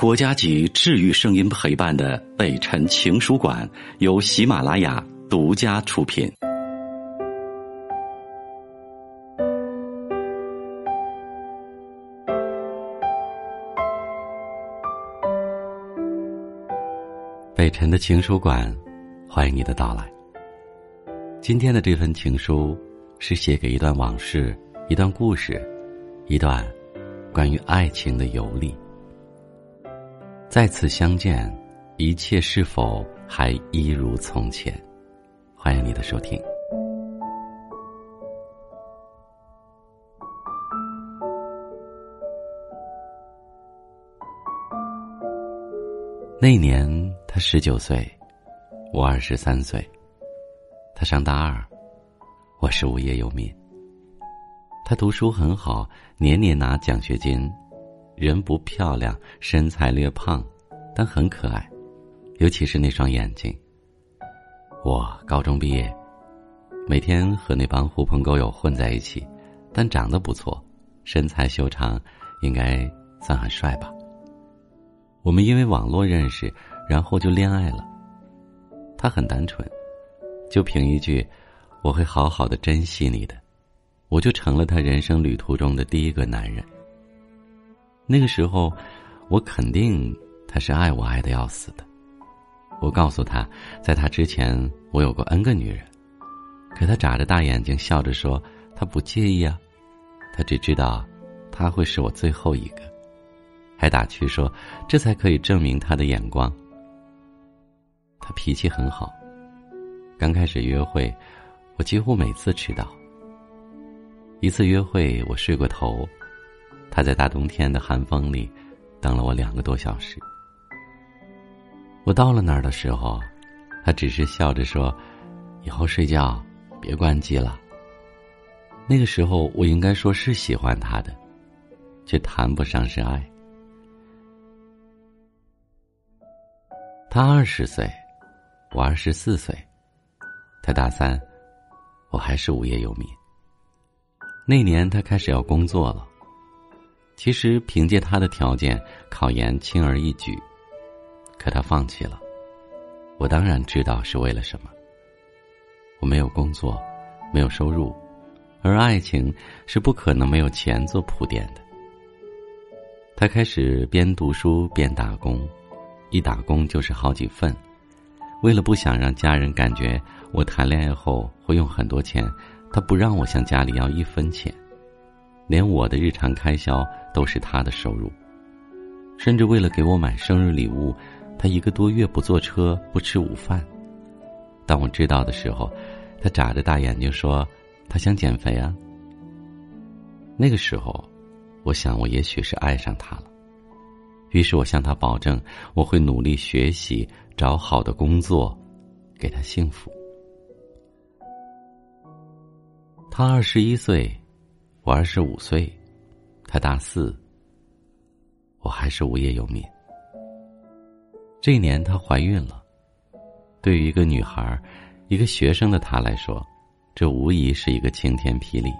国家级治愈声音陪伴的北辰情书馆由喜马拉雅独家出品。北辰的情书馆，欢迎你的到来。今天的这份情书是写给一段往事、一段故事、一段关于爱情的游历。再次相见，一切是否还一如从前？欢迎你的收听。那年他十九岁，我二十三岁。他上大二，我是无业游民。他读书很好，年年拿奖学金。人不漂亮，身材略胖，但很可爱，尤其是那双眼睛。我高中毕业，每天和那帮狐朋狗友混在一起，但长得不错，身材修长，应该算很帅吧。我们因为网络认识，然后就恋爱了。他很单纯，就凭一句“我会好好的珍惜你的”，我就成了他人生旅途中的第一个男人。那个时候，我肯定他是爱我爱的要死的。我告诉他，在他之前我有过 N 个女人，可他眨着大眼睛笑着说他不介意啊，他只知道他会是我最后一个，还打趣说这才可以证明他的眼光。他脾气很好，刚开始约会，我几乎每次迟到。一次约会我睡过头。他在大冬天的寒风里等了我两个多小时。我到了那儿的时候，他只是笑着说：“以后睡觉别关机了。”那个时候，我应该说是喜欢他的，却谈不上是爱。他二十岁，我二十四岁，他大三，我还是无业游民。那年他开始要工作了。其实凭借他的条件，考研轻而易举，可他放弃了。我当然知道是为了什么。我没有工作，没有收入，而爱情是不可能没有钱做铺垫的。他开始边读书边打工，一打工就是好几份。为了不想让家人感觉我谈恋爱后会用很多钱，他不让我向家里要一分钱。连我的日常开销都是他的收入，甚至为了给我买生日礼物，他一个多月不坐车不吃午饭。当我知道的时候，他眨着大眼睛说：“他想减肥啊。”那个时候，我想我也许是爱上他了，于是我向他保证我会努力学习，找好的工作，给他幸福。他二十一岁。我二十五岁，他大四。我还是无业游民。这一年，她怀孕了。对于一个女孩，一个学生的她来说，这无疑是一个晴天霹雳。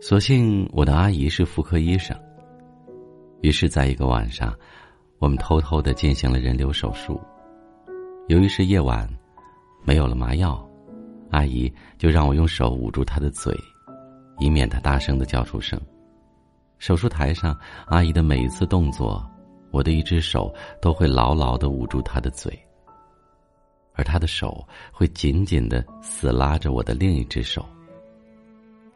所幸我的阿姨是妇科医生。于是，在一个晚上，我们偷偷的进行了人流手术。由于是夜晚，没有了麻药，阿姨就让我用手捂住她的嘴。以免他大声的叫出声。手术台上，阿姨的每一次动作，我的一只手都会牢牢的捂住她的嘴，而她的手会紧紧的死拉着我的另一只手。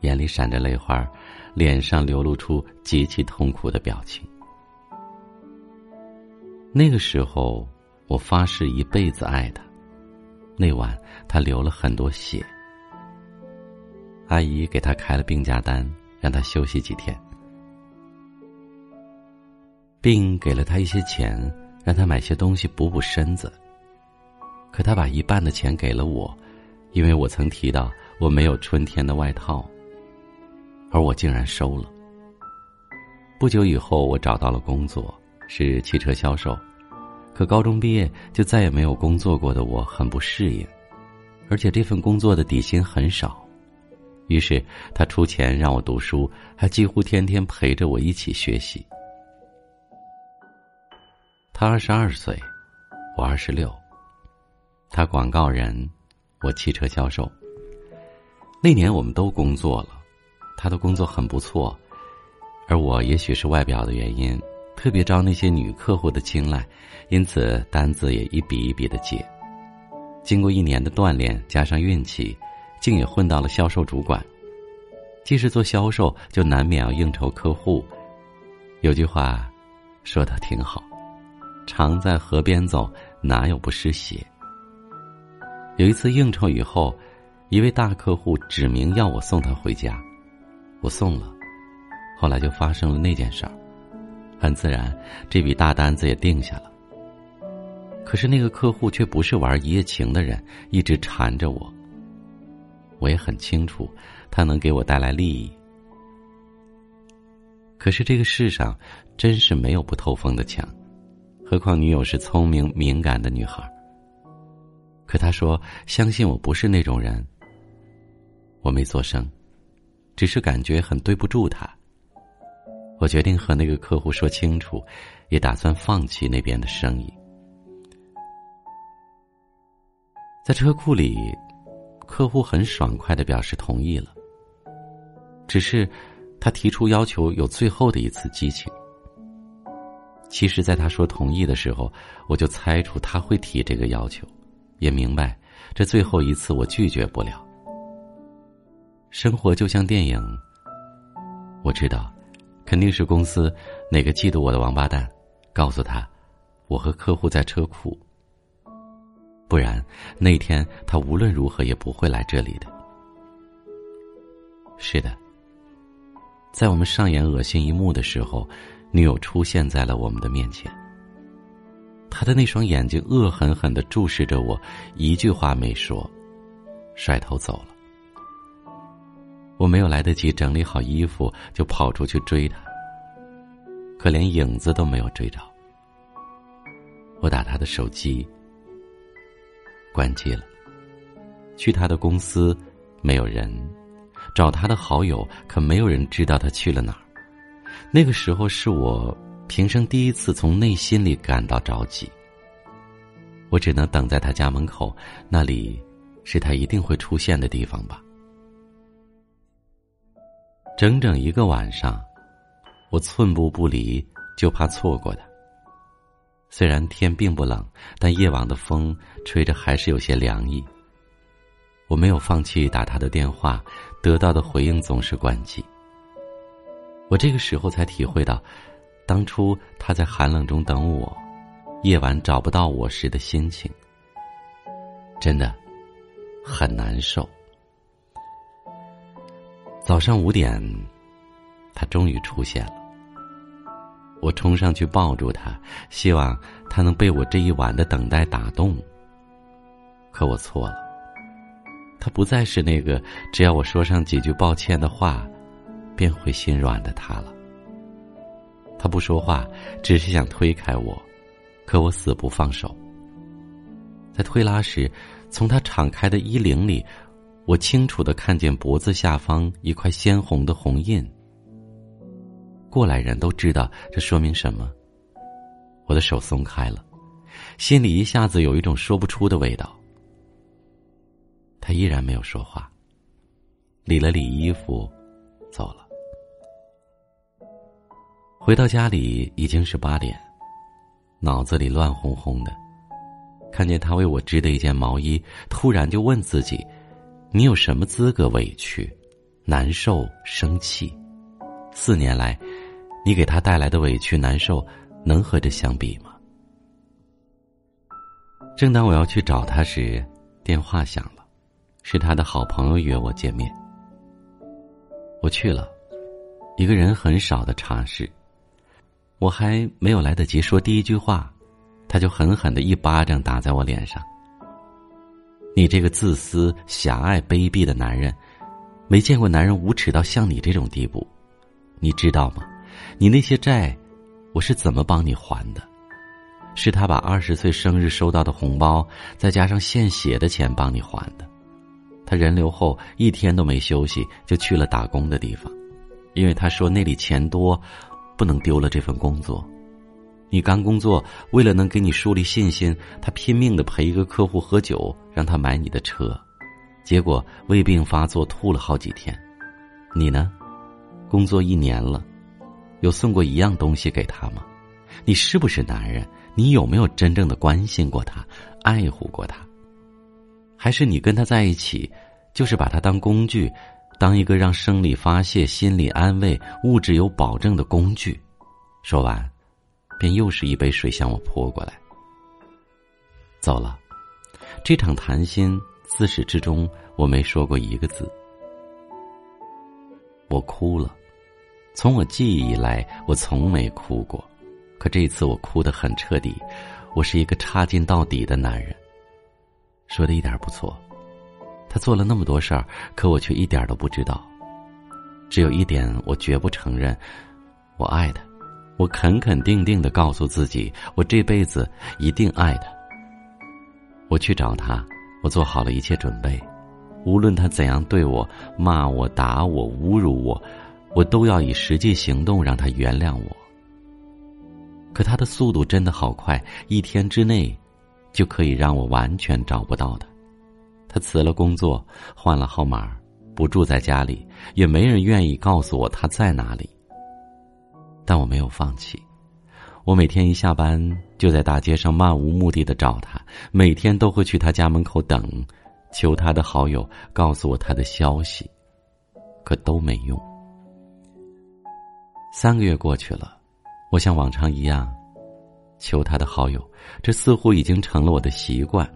眼里闪着泪花，脸上流露出极其痛苦的表情。那个时候，我发誓一辈子爱他。那晚，他流了很多血。阿姨给他开了病假单，让他休息几天。并给了他一些钱，让他买些东西补补身子。可他把一半的钱给了我，因为我曾提到我没有春天的外套，而我竟然收了。不久以后，我找到了工作，是汽车销售。可高中毕业就再也没有工作过的我，很不适应，而且这份工作的底薪很少。于是，他出钱让我读书，还几乎天天陪着我一起学习。他二十二岁，我二十六。他广告人，我汽车销售。那年我们都工作了，他的工作很不错，而我也许是外表的原因，特别招那些女客户的青睐，因此单子也一笔一笔的接。经过一年的锻炼，加上运气，竟也混到了销售主管。既是做销售，就难免要应酬客户。有句话，说的挺好：“常在河边走，哪有不湿鞋。”有一次应酬以后，一位大客户指明要我送他回家，我送了。后来就发生了那件事儿，很自然，这笔大单子也定下了。可是那个客户却不是玩一夜情的人，一直缠着我。我也很清楚，他能给我带来利益。可是这个世上，真是没有不透风的墙，何况女友是聪明敏感的女孩。可他说相信我不是那种人。我没做声，只是感觉很对不住他。我决定和那个客户说清楚，也打算放弃那边的生意。在车库里，客户很爽快的表示同意了。只是，他提出要求有最后的一次激情。其实，在他说同意的时候，我就猜出他会提这个要求，也明白这最后一次我拒绝不了。生活就像电影，我知道，肯定是公司哪个嫉妒我的王八蛋，告诉他，我和客户在车库。不然，那天他无论如何也不会来这里的。是的，在我们上演恶心一幕的时候，女友出现在了我们的面前。她的那双眼睛恶狠狠的注视着我，一句话没说，甩头走了。我没有来得及整理好衣服，就跑出去追她，可连影子都没有追着。我打她的手机。关机了。去他的公司，没有人；找他的好友，可没有人知道他去了哪儿。那个时候是我平生第一次从内心里感到着急。我只能等在他家门口，那里是他一定会出现的地方吧。整整一个晚上，我寸步不离，就怕错过他。虽然天并不冷，但夜晚的风吹着还是有些凉意。我没有放弃打他的电话，得到的回应总是关机。我这个时候才体会到，当初他在寒冷中等我，夜晚找不到我时的心情，真的很难受。早上五点，他终于出现了。我冲上去抱住他，希望他能被我这一晚的等待打动。可我错了，他不再是那个只要我说上几句抱歉的话，便会心软的他了。他不说话，只是想推开我，可我死不放手。在推拉时，从他敞开的衣领里，我清楚的看见脖子下方一块鲜红的红印。过来人都知道这说明什么。我的手松开了，心里一下子有一种说不出的味道。他依然没有说话，理了理衣服，走了。回到家里已经是八点，脑子里乱哄哄的，看见他为我织的一件毛衣，突然就问自己：你有什么资格委屈、难受、生气？四年来，你给他带来的委屈难受，能和这相比吗？正当我要去找他时，电话响了，是他的好朋友约我见面。我去了，一个人很少的茶室。我还没有来得及说第一句话，他就狠狠的一巴掌打在我脸上。你这个自私、狭隘、卑鄙的男人，没见过男人无耻到像你这种地步。你知道吗？你那些债，我是怎么帮你还的？是他把二十岁生日收到的红包，再加上献血的钱帮你还的。他人流后一天都没休息，就去了打工的地方，因为他说那里钱多，不能丢了这份工作。你刚工作，为了能给你树立信心，他拼命的陪一个客户喝酒，让他买你的车，结果胃病发作，吐了好几天。你呢？工作一年了，有送过一样东西给他吗？你是不是男人？你有没有真正的关心过他，爱护过他？还是你跟他在一起，就是把他当工具，当一个让生理发泄、心理安慰、物质有保证的工具？说完，便又是一杯水向我泼过来。走了，这场谈心自始至终我没说过一个字。我哭了，从我记忆以来，我从没哭过。可这次我哭得很彻底，我是一个差劲到底的男人。说的一点不错，他做了那么多事儿，可我却一点都不知道。只有一点，我绝不承认，我爱他。我肯肯定定的告诉自己，我这辈子一定爱他。我去找他，我做好了一切准备，无论他怎样对我骂我、打我、侮辱我，我都要以实际行动让他原谅我。可他的速度真的好快，一天之内，就可以让我完全找不到他。他辞了工作，换了号码，不住在家里，也没人愿意告诉我他在哪里。但我没有放弃，我每天一下班就在大街上漫无目的的找他，每天都会去他家门口等，求他的好友告诉我他的消息，可都没用。三个月过去了。我像往常一样，求他的好友，这似乎已经成了我的习惯。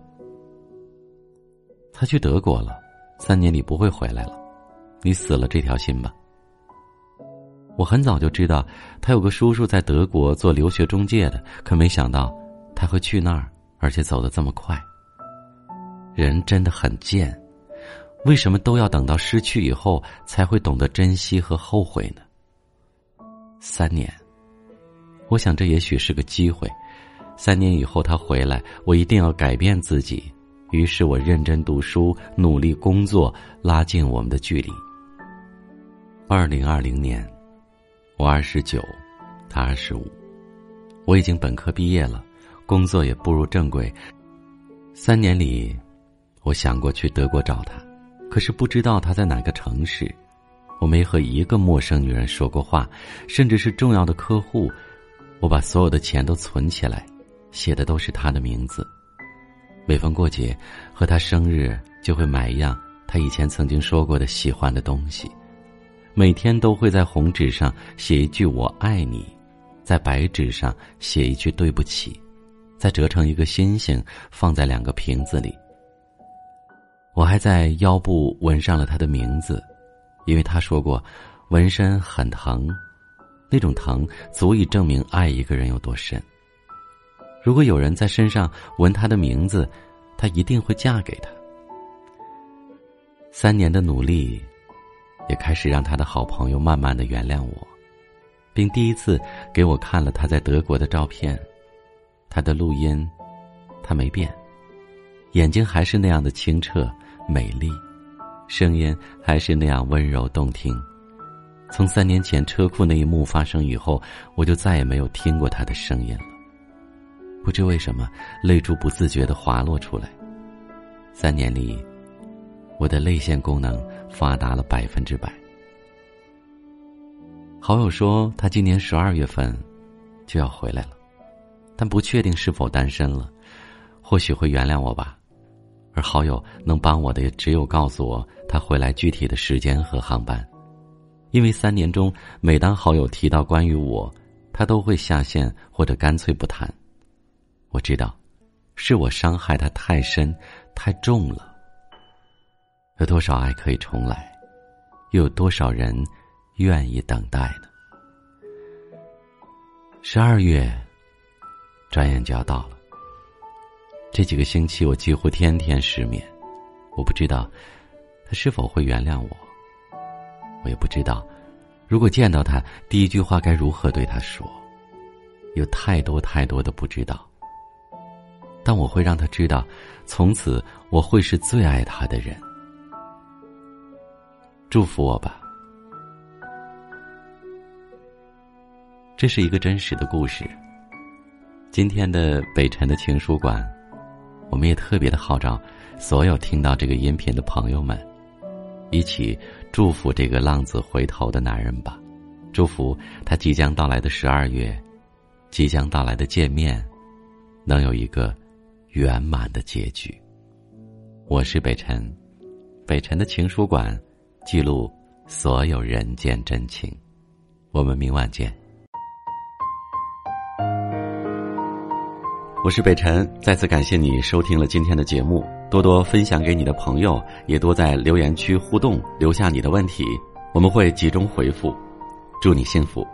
他去德国了，三年里不会回来了，你死了这条心吧。我很早就知道他有个叔叔在德国做留学中介的，可没想到他会去那儿，而且走得这么快。人真的很贱，为什么都要等到失去以后才会懂得珍惜和后悔呢？三年。我想，这也许是个机会。三年以后他回来，我一定要改变自己。于是我认真读书，努力工作，拉近我们的距离。二零二零年，我二十九，他二十五，我已经本科毕业了，工作也步入正轨。三年里，我想过去德国找他，可是不知道他在哪个城市。我没和一个陌生女人说过话，甚至是重要的客户。我把所有的钱都存起来，写的都是她的名字。每逢过节和她生日，就会买一样她以前曾经说过的喜欢的东西。每天都会在红纸上写一句“我爱你”，在白纸上写一句“对不起”，再折成一个星星放在两个瓶子里。我还在腰部纹上了他的名字，因为他说过，纹身很疼。那种疼足以证明爱一个人有多深。如果有人在身上纹他的名字，他一定会嫁给他。三年的努力，也开始让他的好朋友慢慢的原谅我，并第一次给我看了他在德国的照片，他的录音，他没变，眼睛还是那样的清澈美丽，声音还是那样温柔动听。从三年前车库那一幕发生以后，我就再也没有听过他的声音了。不知为什么，泪珠不自觉的滑落出来。三年里，我的泪腺功能发达了百分之百。好友说他今年十二月份就要回来了，但不确定是否单身了，或许会原谅我吧。而好友能帮我的也只有告诉我他回来具体的时间和航班。因为三年中，每当好友提到关于我，他都会下线或者干脆不谈。我知道，是我伤害他太深、太重了。有多少爱可以重来？又有多少人愿意等待呢？十二月，转眼就要到了。这几个星期，我几乎天天失眠。我不知道，他是否会原谅我。我也不知道，如果见到他，第一句话该如何对他说？有太多太多的不知道。但我会让他知道，从此我会是最爱他的人。祝福我吧。这是一个真实的故事，今天的北辰的情书馆，我们也特别的号召所有听到这个音频的朋友们，一起祝福这个浪子回头的男人吧，祝福他即将到来的十二月，即将到来的见面，能有一个圆满的结局。我是北辰，北辰的情书馆，记录所有人间真情。我们明晚见。我是北辰，再次感谢你收听了今天的节目，多多分享给你的朋友，也多在留言区互动，留下你的问题，我们会集中回复。祝你幸福。